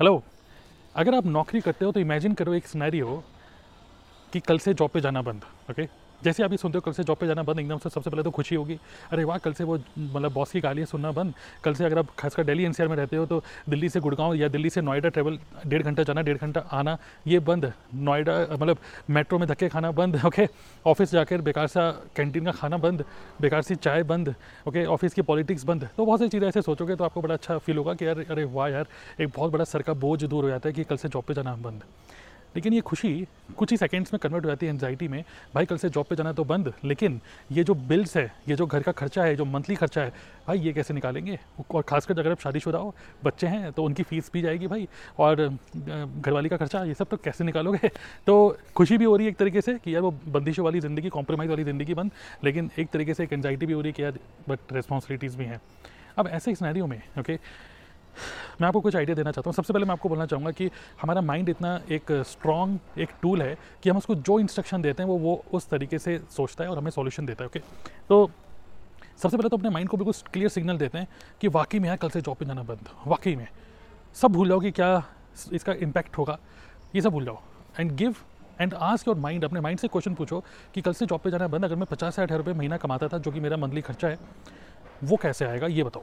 Hello अगर आप नौकरी करते हो तो इमेजिन करो एक सिनेरियो कि कल से जॉब पे जाना बंद ओके जैसे आप सुनते हो, कल से जॉब पे जाना बंद, एकदम से सबसे पहले तो खुशी होगी। अरे वाह, कल से वो मतलब बॉस की गालियाँ सुनना बंद। कल से अगर आप खासकर दिल्ली, एनसीआर में रहते हो तो दिल्ली से गुड़गांव या दिल्ली से नोएडा ट्रेवल डेढ़ घंटा जाना, डेढ़ घंटा आना, ये बंद। नोएडा मतलब मेट्रो में धक्के खाना बंद ओके ऑफ़िस जाकर बेकार सा कैंटीन का खाना बंद, बेकार सी चाय बंद ओके ऑफ़िस की पॉलिटिक्स बंद। तो बहुत सारी चीज़ें ऐसे सोचोगे तो आपको बड़ा अच्छा फील होगा कि यार, अरे वाह यार, एक बहुत बड़ा सर का बोझ दूर हो जाता है कि कल से जॉब पे जाना बंद। लेकिन ये खुशी कुछ ही सेकेंड्स में कन्वर्ट हो जाती है एनजाइटी में। भाई, कल से जॉब पे जाना तो बंद, लेकिन ये जो बिल्स है, ये जो घर का खर्चा है, जो मंथली खर्चा है, भाई, ये कैसे निकालेंगे? और खासकर अगर आप शादीशुदा हो, बच्चे हैं तो उनकी फ़ीस भी जाएगी भाई, और घरवाली का खर्चा, ये सब तो कैसे निकालोगे? तो खुशी भी हो रही है एक तरीके से कि यार वो बंदिशों वाली ज़िंदगी कॉम्प्रोमाइज़ वाली ज़िंदगी बंद, लेकिन एक तरीके से एक एनजाइटी भी हो रही है कि यार बट रिस्पॉन्सिबिलिटीज़ भी हैं। अब ऐसे सिनेरियो में ओके मैं आपको कुछ आइडिया देना चाहता हूँ। सबसे पहले मैं आपको बोलना चाहूँगा कि हमारा माइंड इतना एक स्ट्रॉन्ग एक टूल है कि हम उसको जो इंस्ट्रक्शन देते हैं, वो वो उस तरीके से सोचता है और हमें सॉल्यूशन देता है ओके तो सबसे पहले तो अपने माइंड को बिल्कुल क्लियर सिग्नल देते हैं कि वाकई में यार कल से जॉब पे जाना बंद, वाकई में। सब भूल जाओ कि क्या इसका इम्पैक्ट होगा। ये सब भूल जाओ। And give and ask your mind अपने माइंड से क्वेश्चन पूछो कि कल से जॉब पे जाना बंद, अगर मैं पचास साठ हज़ार रुपये महीना कमाता था, जो कि मेरा मंथली खर्चा है, वो कैसे आएगा, ये बताओ।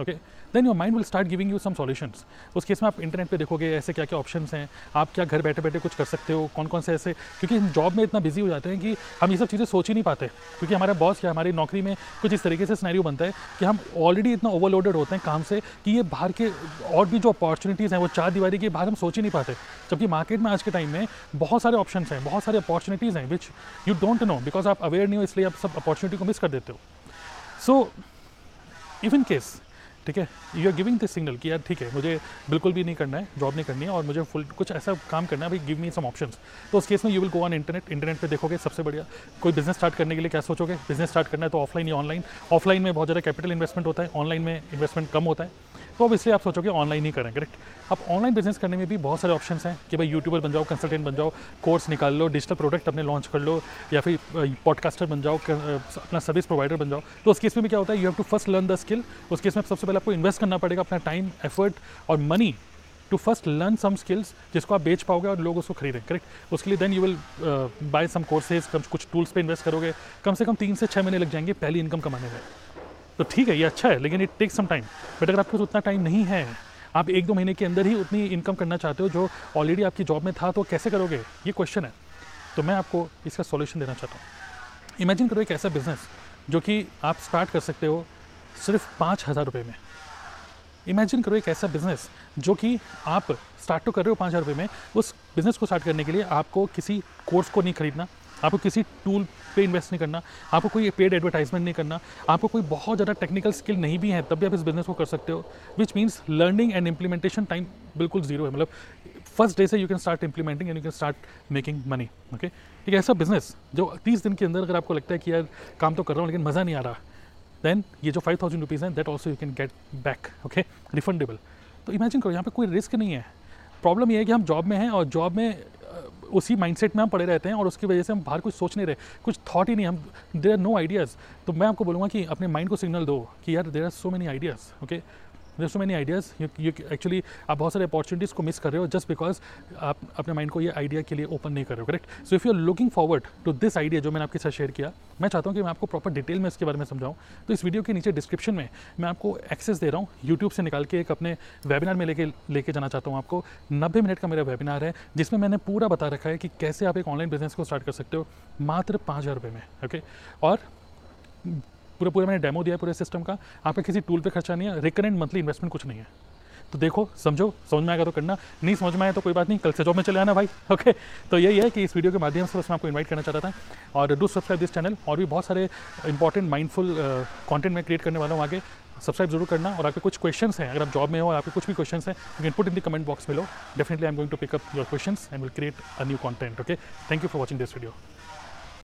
Okay then your mind will start giving you some solutions उस केस में आप इंटरनेट पे देखोगे, ऐसे क्या क्या ऑप्शन हैं, आप क्या घर बैठे बैठे कुछ कर सकते हो कौन कौन से ऐसे, क्योंकि हम जॉब में इतना बिज़ी हो जाते हैं कि हम ये सब चीज़ें सोच ही नहीं पाते, क्योंकि हमारा बॉस या हमारी नौकरी में कुछ इस तरीके से स्नैरियो बनता है कि हम ऑलरेडी इतना ओवरलोडेड होते हैं काम से कि ये बाहर के, और भी जो अपॉर्चुनिटीज़ हैं, वो चार दीवारी के बाहर हम सोच ही नहीं पाते। जबकि मार्केट में आज के टाइम में बहुत सारे ऑप्शन हैं, बहुत सारे अपॉर्चुनिटीज़ हैं which you don't know because आप अवेयर नहीं हो, इसलिए आप सब अपॉर्चुनिटी को मिस कर देते हो। सो इवन केस ठीक है? You are giving this signal कि यार ठीक है, मुझे बिल्कुल भी नहीं करना है जॉब नहीं करनी है और मुझे फुल कुछ ऐसा काम करना है, भाई गिव मी सम ऑप्शंस तो उस केस में you will go on internet internet पे देखोगे सबसे बढ़िया। कोई बिज़नेस स्टार्ट करने के लिए क्या सोचोगे? बिज़नेस स्टार्ट करना है तो ऑफलाइन या ऑनलाइन ऑफलाइन में बहुत ज़्यादा कैपिटल इन्वेस्टमेंट होता है ऑनलाइन में इन्वेस्टमेंट कम होता है। तो अब इसलिए आप सोचोगे ऑनलाइन ही करें करेक्ट अब ऑनलाइन बिज़नेस करने में भी बहुत सारे ऑप्शन हैं कि भाई यूट्यूबर बन जाओ कंसल्टेंट बन जाओ कोर्स निकाल लो डिजिटल प्रोडक्ट अपने लॉन्च कर लो, या फिर पॉडकास्टर बन जाओ अपना सर्विस प्रोवाइडर बन जाओ। तो उस केस में भी क्या होता है you have to first learn the skill उस केस में सबसे पहले आपको इन्वेस्ट करना पड़ेगा, अपना टाइम एफर्ट और money to first learn some skills जिसको आप बेच पाओगे और लोग उसको खरीदें करेक्ट उसके लिए then you will buy some courses कुछ टूल्स पे इन्वेस्ट करोगे। कम से कम तीन से छः महीने लग जाएँगे पहली इनकम कमाने में। तो ठीक है, ये अच्छा है, लेकिन it take some time but अगर आपके पास उतना टाइम नहीं है, आप एक दो महीने के अंदर ही उतनी इनकम करना चाहते हो जो ऑलरेडी आपकी जॉब में था तो कैसे करोगे? ये क्वेश्चन है। तो मैं आपको इसका सॉल्यूशन देना चाहता हूँ। इमेजिन करो एक ऐसा बिज़नेस जो कि आप स्टार्ट कर सकते हो सिर्फ़ पाँच हज़ार रुपये में। इमेजिन करो एक ऐसा बिज़नेस जो कि आप स्टार्ट तो कर रहे हो पाँच हज़ार रुपये में, उस बिज़नेस को स्टार्ट करने के लिए आपको किसी कोर्स को नहीं खरीदना आपको किसी टूल पे इन्वेस्ट नहीं करना, आपको कोई पेड एडवर्टाइजमेंट नहीं करना, आपको कोई बहुत ज़्यादा टेक्निकल स्किल नहीं भी है, तब भी आप इस बिज़नेस को कर सकते हो which means learning and implementation time बिल्कुल ज़ीरो है। मतलब फ़र्स्ट डे से you can start implementing and you can start making money okay एक ऐसा बिज़नेस जो तीस दिन के अंदर अगर आपको लगता है कि यार काम तो कर रहा हूँ लेकिन मज़ा नहीं आ रहा देन ये जो फाइव थाउज़ेंड रुपीज़ हैं that also you can get back okay refundable तो इमेजिन करो, यहाँ पे कोई रिस्क नहीं है। प्रॉब्लम ये है कि हम जॉब में हैं और जॉब में उसी माइंडसेट में हम पड़े रहते हैं और उसकी वजह से हम बाहर कुछ सोच नहीं रहे, कुछ थॉट ही नहीं, हम देर आर नो आइडियाज़ तो मैं आपको बोलूँगा कि अपने माइंड को सिग्नल दो कि यार there are so many ideas okay there so many ideas you actually आप बहुत सारे अपॉर्चुनिटीज़ को मिस कर रहे हो जस्ट बिकॉज़ आप अपने माइंड को ये आइडिया के लिए ओपन नहीं कर रहे हो correct so if you are looking forward to this idea जो मैंने आपके साथ शेयर किया, मैं चाहता हूँ कि मैं आपको प्रॉपर डिटेल में इसके बारे में समझाऊँ। तो इस वीडियो के नीचे डिस्क्रिप्शन में मैं आपको एक्सेस दे रहा हूँ यूट्यूब से निकाल के एक अपने वेबिनार में लेके लेके जाना चाहता हूँ आपको। नब्बे मिनट का मेरा वेबिनार है, जिसमें मैंने पूरा बता रखा है कि कैसे आप एक ऑनलाइन बिज़नेस को स्टार्ट कर सकते हो मात्र पाँच हज़ार रुपये में ओके और पूरा पूरा मैंने डेमो दिया है पूरे सिस्टम का। आपका किसी टूल पे खर्चा नहीं है रिकरेंट मंथली इन्वेस्टमेंट कुछ नहीं है। तो देखो, समझो, समझ में आएगा तो करना, नहीं समझ में आया तो कोई बात नहीं, कल से जॉब में चले आना भाई ओके तो यही है कि इस वीडियो के माध्यम से बस मैं आपको इन्वाइट करना चाहता था। और डू सब्सक्राइब दिस चैनल और भी बहुत सारे इंपॉर्टेंट माइंडफुल कॉन्टेंट मैं क्रिएट करने वाला हूँ आगे। सब्सक्राइब ज़रूर करना, और आपके कुछ क्वेश्चंस हैं, अगर आप जॉब में हो और आपके कुछ भी क्वेश्चंस हैं you can put in the comment box में लो definitely I am going to pick up your questions and will create a new content okay thank you for watching this video